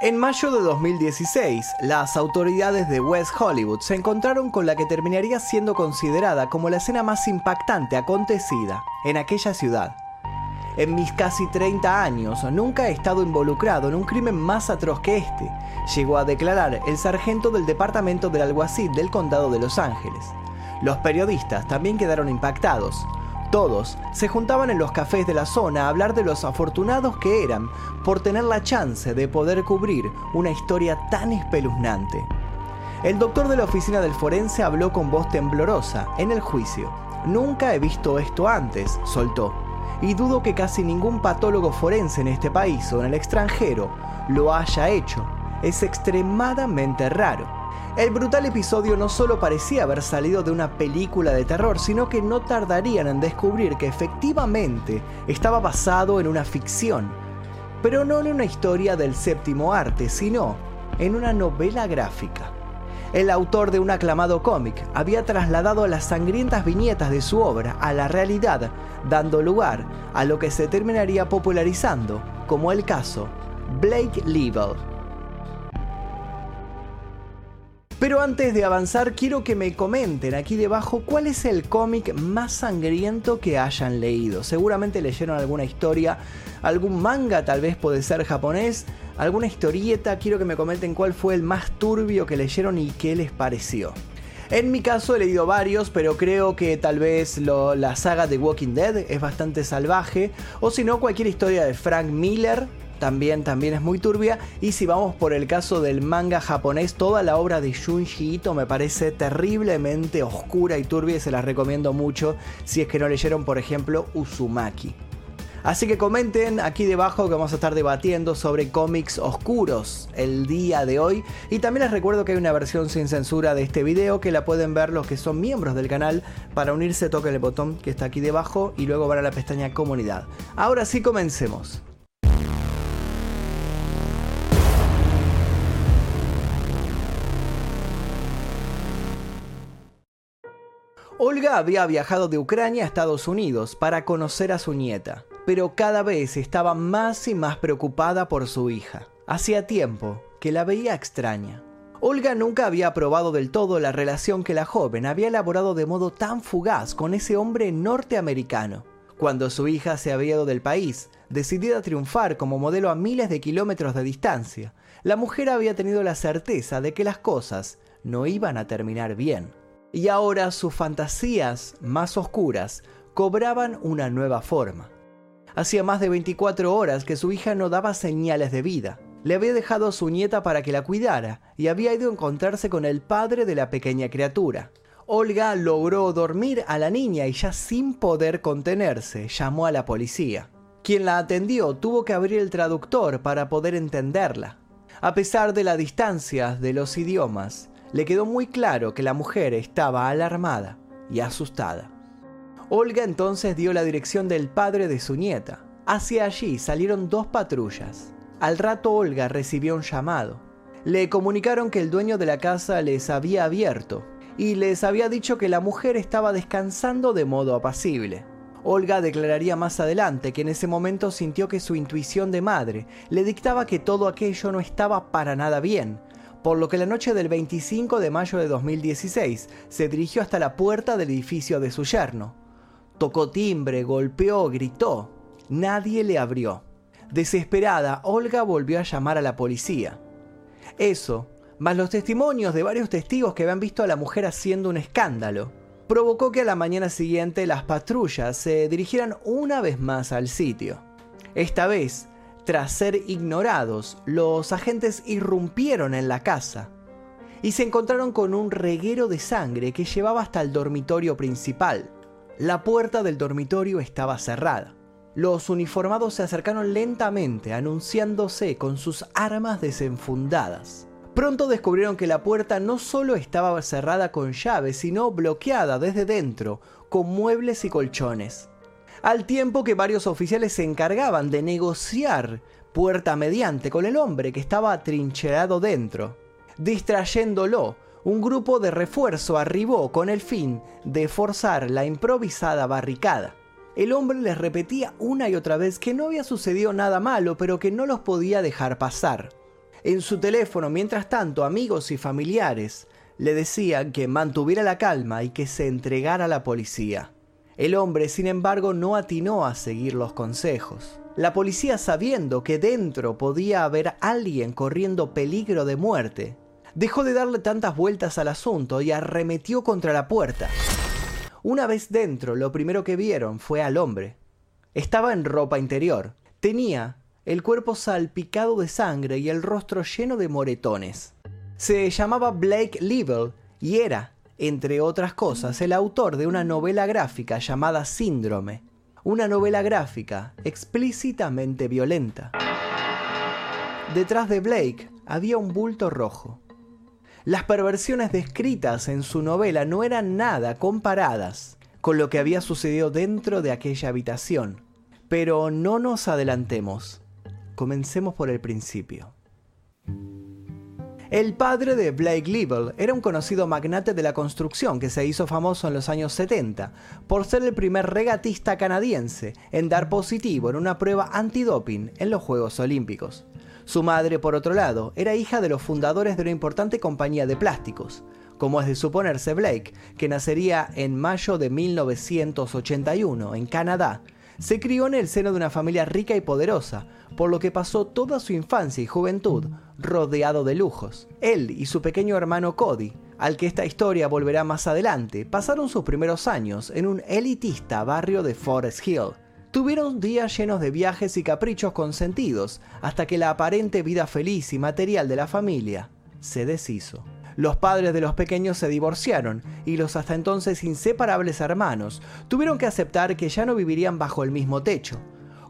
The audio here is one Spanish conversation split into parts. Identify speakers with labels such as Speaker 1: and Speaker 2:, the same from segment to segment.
Speaker 1: En mayo de 2016, las autoridades de West Hollywood se encontraron con la que terminaría siendo considerada como la escena más impactante acontecida en aquella ciudad. En mis casi 30 años nunca he estado involucrado en un crimen más atroz que este, llegó a declarar el sargento del departamento del alguacil del condado de Los Ángeles. Los periodistas también quedaron impactados, todos se juntaban en los cafés de la zona a hablar de los afortunados que eran por tener la chance de poder cubrir una historia tan espeluznante. El doctor de la oficina del forense habló con voz temblorosa en el juicio. Nunca he visto esto antes, soltó, y dudo que casi ningún patólogo forense en este país o en el extranjero lo haya hecho. Es extremadamente raro. El brutal episodio no solo parecía haber salido de una película de terror, sino que no tardarían en descubrir que efectivamente estaba basado en una ficción, pero no en una historia del séptimo arte, sino en una novela gráfica. El autor de un aclamado cómic había trasladado las sangrientas viñetas de su obra a la realidad, dando lugar a lo que se terminaría popularizando como el caso Blake Level. Pero antes de avanzar, quiero que me comenten aquí debajo cuál es el cómic más sangriento que hayan leído. Seguramente leyeron alguna historia, algún manga, tal vez puede ser japonés, alguna historieta. Quiero que me comenten cuál fue el más turbio que leyeron y qué les pareció. En mi caso he leído varios, pero creo que tal vez la saga de Walking Dead es bastante salvaje, o si no, cualquier historia de Frank Miller también, también es muy turbia. Y si vamos por el caso del manga japonés, toda la obra de Junji Ito me parece terriblemente oscura y turbia y se las recomiendo mucho si es que no leyeron, por ejemplo, Uzumaki. Así que comenten aquí debajo que vamos a estar debatiendo sobre cómics oscuros el día de hoy. Y también les recuerdo que hay una versión sin censura de este video que la pueden ver los que son miembros del canal. Para unirse toquen el botón que está aquí debajo y luego van a la pestaña comunidad. Ahora sí comencemos. Olga había viajado de Ucrania a Estados Unidos para conocer a su nieta, pero cada vez estaba más y más preocupada por su hija. Hacía tiempo que la veía extraña. Olga nunca había aprobado del todo la relación que la joven había elaborado de modo tan fugaz con ese hombre norteamericano. Cuando su hija se había ido del país, decidida a triunfar como modelo a miles de kilómetros de distancia, la mujer había tenido la certeza de que las cosas no iban a terminar bien y ahora sus fantasías más oscuras cobraban una nueva forma. Hacía más de 24 horas que su hija no daba señales de vida. Le había dejado a su nieta para que la cuidara y había ido a encontrarse con el padre de la pequeña criatura. Olga logró dormir a la niña y ya sin poder contenerse llamó a la policía. Quien la atendió tuvo que abrir el traductor para poder entenderla. A pesar de la distancia de los idiomas, le quedó muy claro que la mujer estaba alarmada y asustada. Olga entonces dio la dirección del padre de su nieta. Hacia allí salieron dos patrullas. Al rato Olga recibió un llamado. Le comunicaron que el dueño de la casa les había abierto y les había dicho que la mujer estaba descansando de modo apacible. Olga declararía más adelante que en ese momento sintió que su intuición de madre le dictaba que todo aquello no estaba para nada bien, por lo que la noche del 25 de mayo de 2016 se dirigió hasta la puerta del edificio de su yerno. Tocó timbre, golpeó, gritó. Nadie le abrió. Desesperada, Olga volvió a llamar a la policía. Eso, más los testimonios de varios testigos que habían visto a la mujer haciendo un escándalo, provocó que a la mañana siguiente las patrullas se dirigieran una vez más al sitio. Esta vez, tras ser ignorados, los agentes irrumpieron en la casa y se encontraron con un reguero de sangre que llevaba hasta el dormitorio principal. La puerta del dormitorio estaba cerrada. Los uniformados se acercaron lentamente, anunciándose con sus armas desenfundadas. Pronto descubrieron que la puerta no solo estaba cerrada con llave, sino bloqueada desde dentro, con muebles y colchones al tiempo que varios oficiales se encargaban de negociar puerta mediante con el hombre que estaba atrincherado dentro. Distrayéndolo, un grupo de refuerzo arribó con el fin de forzar la improvisada barricada. El hombre les repetía una y otra vez que no había sucedido nada malo, pero que no los podía dejar pasar. En su teléfono, mientras tanto, amigos y familiares le decían que mantuviera la calma y que se entregara a la policía. El hombre, sin embargo, no atinó a seguir los consejos. La policía, sabiendo que dentro podía haber alguien corriendo peligro de muerte, dejó de darle tantas vueltas al asunto y arremetió contra la puerta. Una vez dentro, lo primero que vieron fue al hombre. Estaba en ropa interior. Tenía el cuerpo salpicado de sangre y el rostro lleno de moretones. Se llamaba Blake Level y era, entre otras cosas, el autor de una novela gráfica llamada Síndrome, una novela gráfica explícitamente violenta. Detrás de Blake había un bulto rojo. Las perversiones descritas en su novela no eran nada comparadas con lo que había sucedido dentro de aquella habitación. Pero no nos adelantemos. Comencemos por el principio. El padre de Blake Level era un conocido magnate de la construcción que se hizo famoso en los años 70 por ser el primer regatista canadiense en dar positivo en una prueba antidoping en los Juegos Olímpicos. Su madre, por otro lado, era hija de los fundadores de una importante compañía de plásticos, como es de suponerse Blake, que nacería en mayo de 1981 en Canadá, se crió en el seno de una familia rica y poderosa, por lo que pasó toda su infancia y juventud rodeado de lujos. Él y su pequeño hermano Cody, al que esta historia volverá más adelante, pasaron sus primeros años en un elitista barrio de Forest Hill. Tuvieron días llenos de viajes y caprichos consentidos, hasta que la aparente vida feliz y material de la familia se deshizo. Los padres de los pequeños se divorciaron y los hasta entonces inseparables hermanos tuvieron que aceptar que ya no vivirían bajo el mismo techo.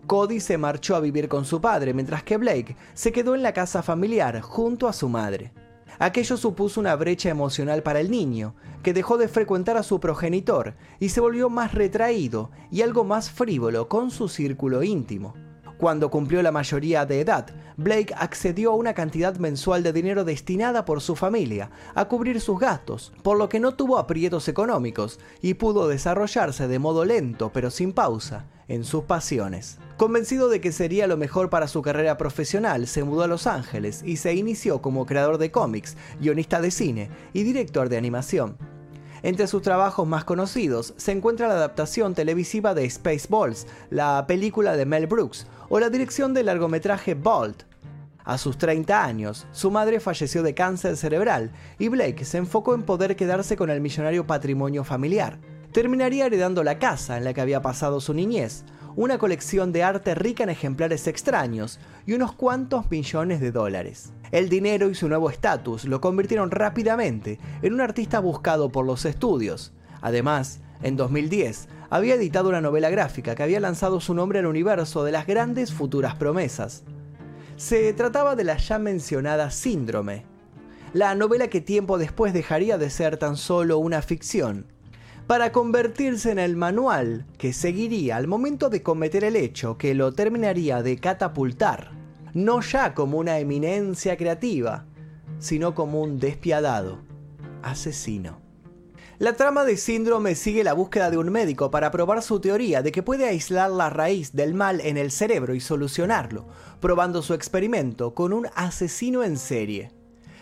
Speaker 1: Cody se marchó a vivir con su padre, mientras que Blake se quedó en la casa familiar junto a su madre. Aquello supuso una brecha emocional para el niño, que dejó de frecuentar a su progenitor y se volvió más retraído y algo más frívolo con su círculo íntimo. Cuando cumplió la mayoría de edad, Blake accedió a una cantidad mensual de dinero destinada por su familia a cubrir sus gastos, por lo que no tuvo aprietos económicos y pudo desarrollarse de modo lento pero sin pausa en sus pasiones. Convencido de que sería lo mejor para su carrera profesional, se mudó a Los Ángeles y se inició como creador de cómics, guionista de cine y director de animación. Entre sus trabajos más conocidos se encuentra la adaptación televisiva de Spaceballs, la película de Mel Brooks, o la dirección del largometraje Bolt. A sus 30 años, su madre falleció de cáncer cerebral y Blake se enfocó en poder quedarse con el millonario patrimonio familiar. Terminaría heredando la casa en la que había pasado su niñez, una colección de arte rica en ejemplares extraños y unos cuantos millones de dólares. El dinero y su nuevo estatus lo convirtieron rápidamente en un artista buscado por los estudios. Además, en 2010, había editado una novela gráfica que había lanzado su nombre al universo de las grandes futuras promesas. Se trataba de la ya mencionada Síndrome, la novela que tiempo después dejaría de ser tan solo una ficción, para convertirse en el manual que seguiría al momento de cometer el hecho que lo terminaría de catapultar no ya como una eminencia creativa, sino como un despiadado asesino. La trama de síndrome sigue la búsqueda de un médico para probar su teoría de que puede aislar la raíz del mal en el cerebro y solucionarlo, probando su experimento con un asesino en serie.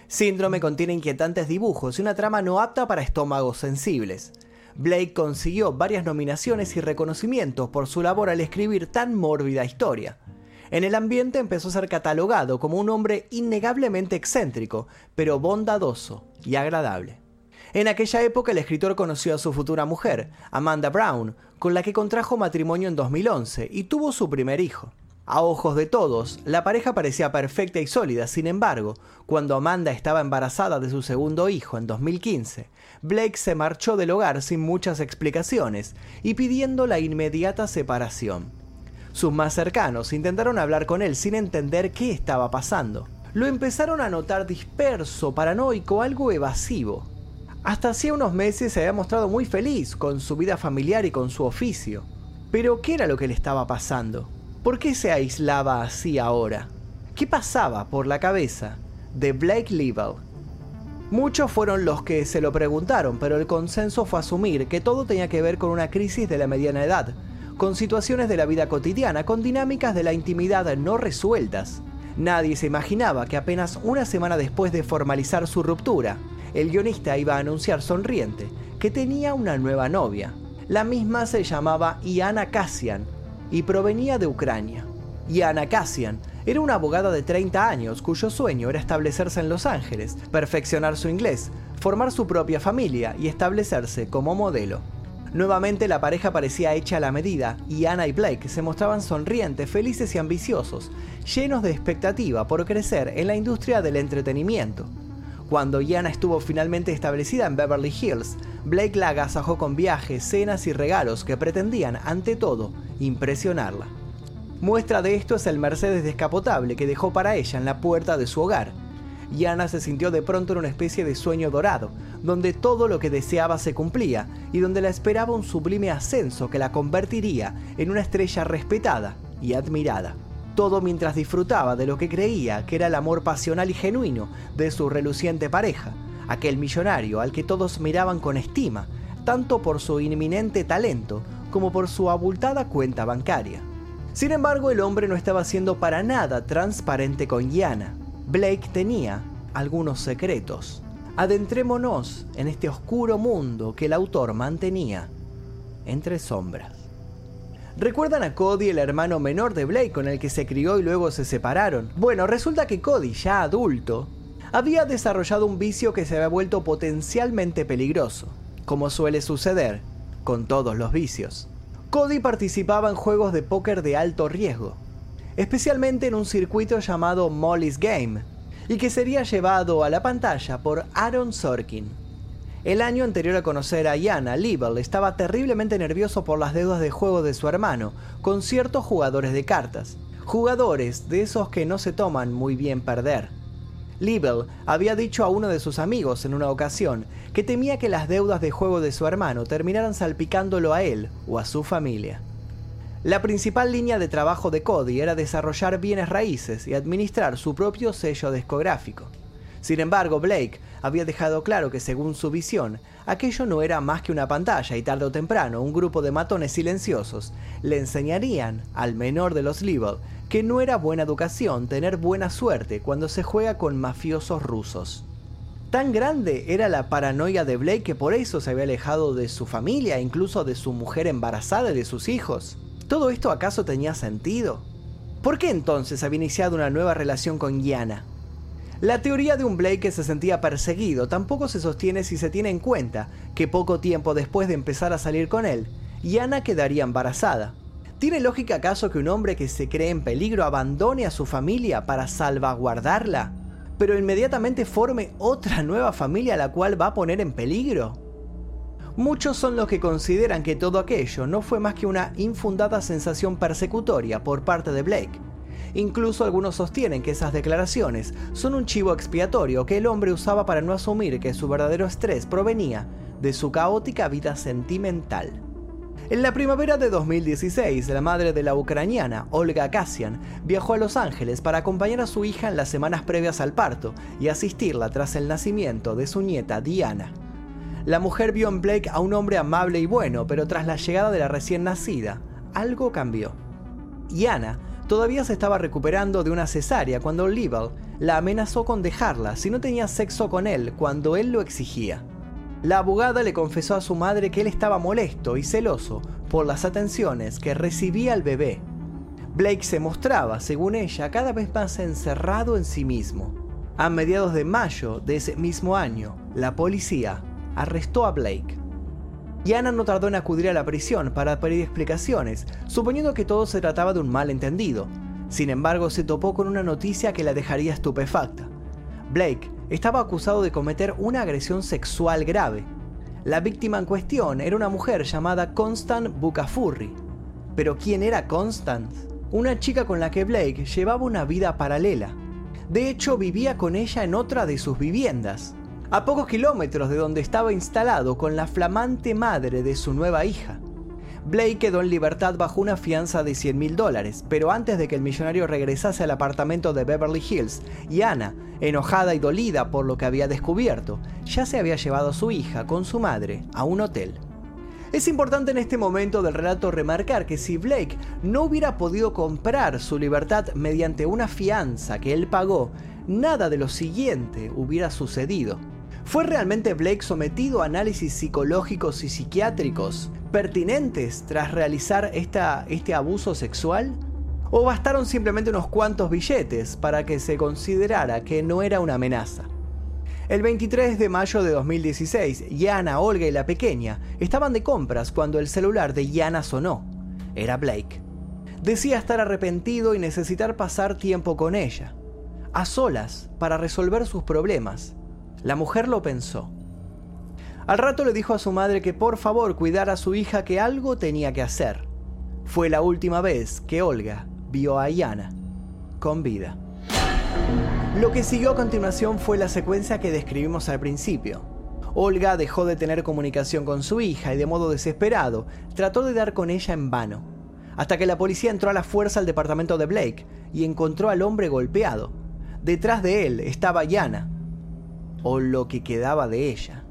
Speaker 1: Síndrome contiene inquietantes dibujos y una trama no apta para estómagos sensibles. Blake consiguió varias nominaciones y reconocimientos por su labor al escribir tan mórbida historia. En el ambiente empezó a ser catalogado como un hombre innegablemente excéntrico, pero bondadoso y agradable. En aquella época el escritor conoció a su futura mujer, Amanda Brown, con la que contrajo matrimonio en 2011 y tuvo su primer hijo. A ojos de todos, la pareja parecía perfecta y sólida, sin embargo, cuando Amanda estaba embarazada de su segundo hijo en 2015, Blake se marchó del hogar sin muchas explicaciones y pidiendo la inmediata separación. Sus más cercanos intentaron hablar con él sin entender qué estaba pasando. Lo empezaron a notar disperso, paranoico, algo evasivo. Hasta hacía unos meses se había mostrado muy feliz con su vida familiar y con su oficio. Pero ¿qué era lo que le estaba pasando? ¿Por qué se aislaba así ahora? ¿Qué pasaba por la cabeza de Blake Level? Muchos fueron los que se lo preguntaron, pero el consenso fue asumir que todo tenía que ver con una crisis de la mediana edad, con situaciones de la vida cotidiana, con dinámicas de la intimidad no resueltas. Nadie se imaginaba que apenas una semana después de formalizar su ruptura, el guionista iba a anunciar sonriente que tenía una nueva novia. La misma se llamaba Iana Cassian y provenía de Ucrania. Iana Cassian era una abogada de 30 años cuyo sueño era establecerse en Los Ángeles, perfeccionar su inglés, formar su propia familia y establecerse como modelo. Nuevamente la pareja parecía hecha a la medida y Anna y Blake se mostraban sonrientes, felices y ambiciosos, llenos de expectativa por crecer en la industria del entretenimiento. Cuando Yana estuvo finalmente establecida en Beverly Hills, Blake la agasajó con viajes, cenas y regalos que pretendían, ante todo, impresionarla. Muestra de esto es el Mercedes descapotable que dejó para ella en la puerta de su hogar. Yana se sintió de pronto en una especie de sueño dorado, donde todo lo que deseaba se cumplía y donde la esperaba un sublime ascenso que la convertiría en una estrella respetada y admirada todo mientras disfrutaba de lo que creía que era el amor pasional y genuino de su reluciente pareja, aquel millonario al que todos miraban con estima, tanto por su inminente talento como por su abultada cuenta bancaria. Sin embargo, el hombre no estaba siendo para nada transparente con Yana. Blake tenía algunos secretos. Adentrémonos en este oscuro mundo que el autor mantenía entre sombras. ¿Recuerdan a Cody, el hermano menor de Blake con el que se crió y luego se separaron? Bueno, resulta que Cody, ya adulto, había desarrollado un vicio que se había vuelto potencialmente peligroso, como suele suceder con todos los vicios. Cody participaba en juegos de póker de alto riesgo, especialmente en un circuito llamado Molly's Game, y que sería llevado a la pantalla por Aaron Sorkin. El año anterior a conocer a Yana, Liebel estaba terriblemente nervioso por las deudas de juego de su hermano, con ciertos jugadores de cartas. Jugadores de esos que no se toman muy bien perder. Liebel había dicho a uno de sus amigos en una ocasión que temía que las deudas de juego de su hermano terminaran salpicándolo a él o a su familia. La principal línea de trabajo de Cody era desarrollar bienes raíces y administrar su propio sello discográfico. Sin embargo, Blake había dejado claro que según su visión, aquello no era más que una pantalla y tarde o temprano un grupo de matones silenciosos le enseñarían al menor de los Level que no era buena educación tener buena suerte cuando se juega con mafiosos rusos. Tan grande era la paranoia de Blake que por eso se había alejado de su familia, incluso de su mujer embarazada y de sus hijos. ¿Todo esto acaso tenía sentido? ¿Por qué entonces había iniciado una nueva relación con Gianna? La teoría de un Blake que se sentía perseguido tampoco se sostiene si se tiene en cuenta que poco tiempo después de empezar a salir con él, Yana quedaría embarazada. ¿Tiene lógica acaso que un hombre que se cree en peligro abandone a su familia para salvaguardarla, pero inmediatamente forme otra nueva familia a la cual va a poner en peligro? Muchos son los que consideran que todo aquello no fue más que una infundada sensación persecutoria por parte de Blake, Incluso algunos sostienen que esas declaraciones son un chivo expiatorio que el hombre usaba para no asumir que su verdadero estrés provenía de su caótica vida sentimental. En la primavera de 2016, la madre de la ucraniana, Olga Kasian, viajó a Los Ángeles para acompañar a su hija en las semanas previas al parto y asistirla tras el nacimiento de su nieta Diana. La mujer vio en Blake a un hombre amable y bueno, pero tras la llegada de la recién nacida, algo cambió. Diana todavía se estaba recuperando de una cesárea cuando Liebel la amenazó con dejarla si no tenía sexo con él cuando él lo exigía. La abogada le confesó a su madre que él estaba molesto y celoso por las atenciones que recibía el bebé. Blake se mostraba, según ella, cada vez más encerrado en sí mismo. A mediados de mayo de ese mismo año, la policía arrestó a Blake y Ana no tardó en acudir a la prisión para pedir explicaciones, suponiendo que todo se trataba de un malentendido. Sin embargo, se topó con una noticia que la dejaría estupefacta. Blake estaba acusado de cometer una agresión sexual grave. La víctima en cuestión era una mujer llamada Constant Bukafurri. Pero ¿quién era Constant? Una chica con la que Blake llevaba una vida paralela. De hecho, vivía con ella en otra de sus viviendas a pocos kilómetros de donde estaba instalado con la flamante madre de su nueva hija. Blake quedó en libertad bajo una fianza de 100 mil dólares, pero antes de que el millonario regresase al apartamento de Beverly Hills, y Anna, enojada y dolida por lo que había descubierto, ya se había llevado a su hija con su madre a un hotel. Es importante en este momento del relato remarcar que si Blake no hubiera podido comprar su libertad mediante una fianza que él pagó, nada de lo siguiente hubiera sucedido. ¿Fue realmente Blake sometido a análisis psicológicos y psiquiátricos pertinentes tras realizar este abuso sexual? ¿O bastaron simplemente unos cuantos billetes para que se considerara que no era una amenaza? El 23 de mayo de 2016, Yana, Olga y la pequeña estaban de compras cuando el celular de Yana sonó. Era Blake. Decía estar arrepentido y necesitar pasar tiempo con ella, a solas, para resolver sus problemas. La mujer lo pensó. Al rato le dijo a su madre que por favor cuidara a su hija que algo tenía que hacer. Fue la última vez que Olga vio a Yana con vida. Lo que siguió a continuación fue la secuencia que describimos al principio. Olga dejó de tener comunicación con su hija y de modo desesperado trató de dar con ella en vano, hasta que la policía entró a la fuerza al departamento de Blake y encontró al hombre golpeado. Detrás de él estaba Yana, o lo que quedaba de ella.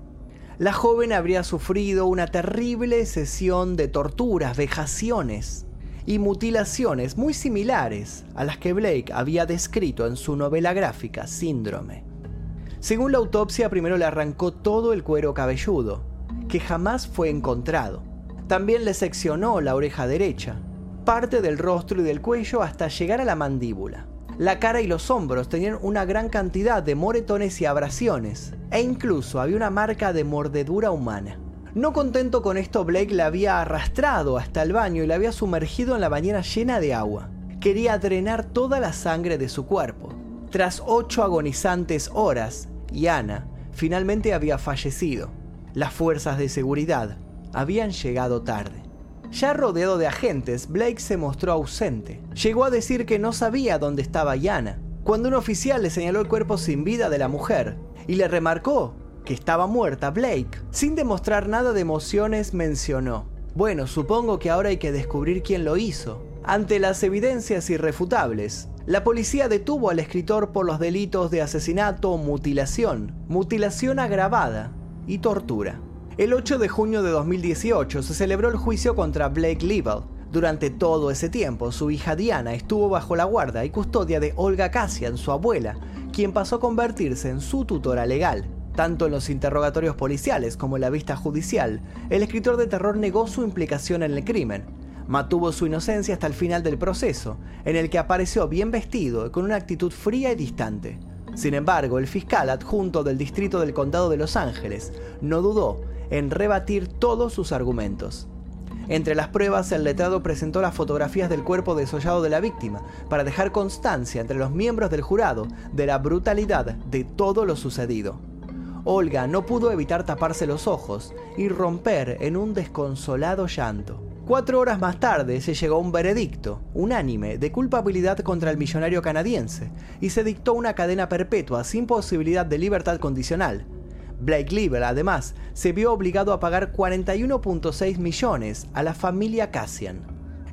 Speaker 1: La joven habría sufrido una terrible sesión de torturas, vejaciones, y mutilaciones muy similares a las que Blake había descrito en su novela gráfica Síndrome. Según la autopsia, primero le arrancó todo el cuero cabelludo, que jamás fue encontrado. También le seccionó la oreja derecha, parte del rostro y del cuello hasta llegar a la mandíbula. La cara y los hombros tenían una gran cantidad de moretones y abrasiones, e incluso había una marca de mordedura humana. No contento con esto, Blake la había arrastrado hasta el baño y la había sumergido en la bañera llena de agua. Quería drenar toda la sangre de su cuerpo. Tras ocho agonizantes horas, Yana finalmente había fallecido. Las fuerzas de seguridad habían llegado tarde. Ya rodeado de agentes, Blake se mostró ausente. Llegó a decir que no sabía dónde estaba Yana, cuando un oficial le señaló el cuerpo sin vida de la mujer y le remarcó que estaba muerta, Blake, sin demostrar nada de emociones, mencionó, bueno, supongo que ahora hay que descubrir quién lo hizo. Ante las evidencias irrefutables, la policía detuvo al escritor por los delitos de asesinato, mutilación, mutilación agravada y tortura. El 8 de junio de 2018 se celebró el juicio contra Blake Leibel. Durante todo ese tiempo, su hija Diana estuvo bajo la guarda y custodia de Olga Cassian, su abuela, quien pasó a convertirse en su tutora legal. Tanto en los interrogatorios policiales como en la vista judicial, el escritor de terror negó su implicación en el crimen. Mantuvo su inocencia hasta el final del proceso, en el que apareció bien vestido y con una actitud fría y distante. Sin embargo, el fiscal adjunto del distrito del condado de Los Ángeles no dudó en rebatir todos sus argumentos. Entre las pruebas, el letrado presentó las fotografías del cuerpo desollado de la víctima para dejar constancia entre los miembros del jurado de la brutalidad de todo lo sucedido. Olga no pudo evitar taparse los ojos y romper en un desconsolado llanto. Cuatro horas más tarde se llegó a un veredicto, unánime, de culpabilidad contra el millonario canadiense, y se dictó una cadena perpetua sin posibilidad de libertad condicional. Blake Lieber, además, se vio obligado a pagar 41.6 millones a la familia Cassian.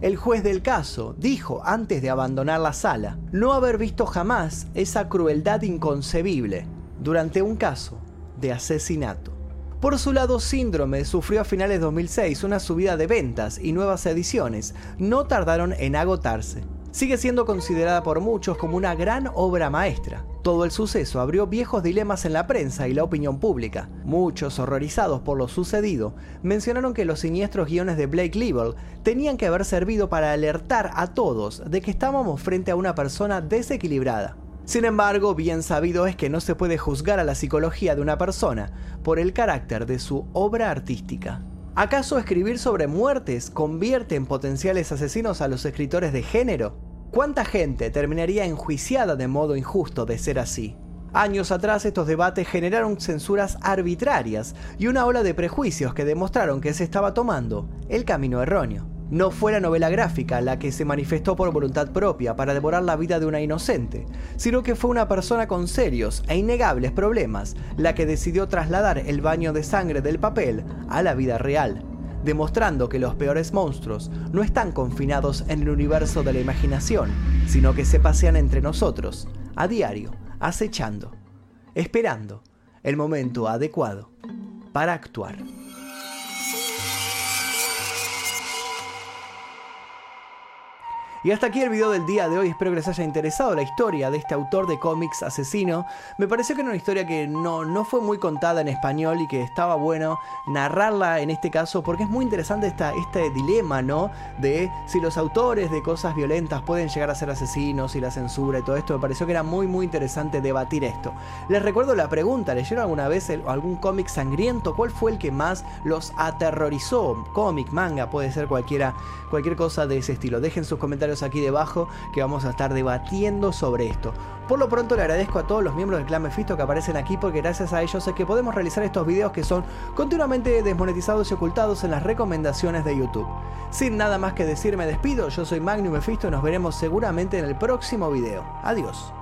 Speaker 1: El juez del caso dijo antes de abandonar la sala no haber visto jamás esa crueldad inconcebible durante un caso de asesinato. Por su lado, Síndrome sufrió a finales de 2006 una subida de ventas y nuevas ediciones no tardaron en agotarse. Sigue siendo considerada por muchos como una gran obra maestra. Todo el suceso abrió viejos dilemas en la prensa y la opinión pública. Muchos, horrorizados por lo sucedido, mencionaron que los siniestros guiones de Blake Leibel tenían que haber servido para alertar a todos de que estábamos frente a una persona desequilibrada. Sin embargo, bien sabido es que no se puede juzgar a la psicología de una persona por el carácter de su obra artística. ¿Acaso escribir sobre muertes convierte en potenciales asesinos a los escritores de género? ¿Cuánta gente terminaría enjuiciada de modo injusto de ser así? Años atrás estos debates generaron censuras arbitrarias y una ola de prejuicios que demostraron que se estaba tomando el camino erróneo. No fue la novela gráfica la que se manifestó por voluntad propia para devorar la vida de una inocente, sino que fue una persona con serios e innegables problemas la que decidió trasladar el baño de sangre del papel a la vida real, demostrando que los peores monstruos no están confinados en el universo de la imaginación, sino que se pasean entre nosotros, a diario, acechando, esperando el momento adecuado para actuar. Y hasta aquí el video del día de hoy, espero que les haya interesado la historia de este autor de cómics asesino. Me pareció que era una historia que no, no fue muy contada en español y que estaba bueno narrarla en este caso porque es muy interesante esta, este dilema, ¿no? De si los autores de cosas violentas pueden llegar a ser asesinos y la censura y todo esto. Me pareció que era muy muy interesante debatir esto. Les recuerdo la pregunta, ¿leyeron alguna vez algún cómic sangriento? ¿Cuál fue el que más los aterrorizó? Cómic, manga, puede ser cualquiera, cualquier cosa de ese estilo. Dejen sus aquí debajo que vamos a estar debatiendo sobre esto. Por lo pronto le agradezco a todos los miembros del clan Mephisto que aparecen aquí porque gracias a ellos es que podemos realizar estos videos que son continuamente desmonetizados y ocultados en las recomendaciones de YouTube. Sin nada más que decir me despido, yo soy Magnum Mephisto y nos veremos seguramente en el próximo video. Adiós.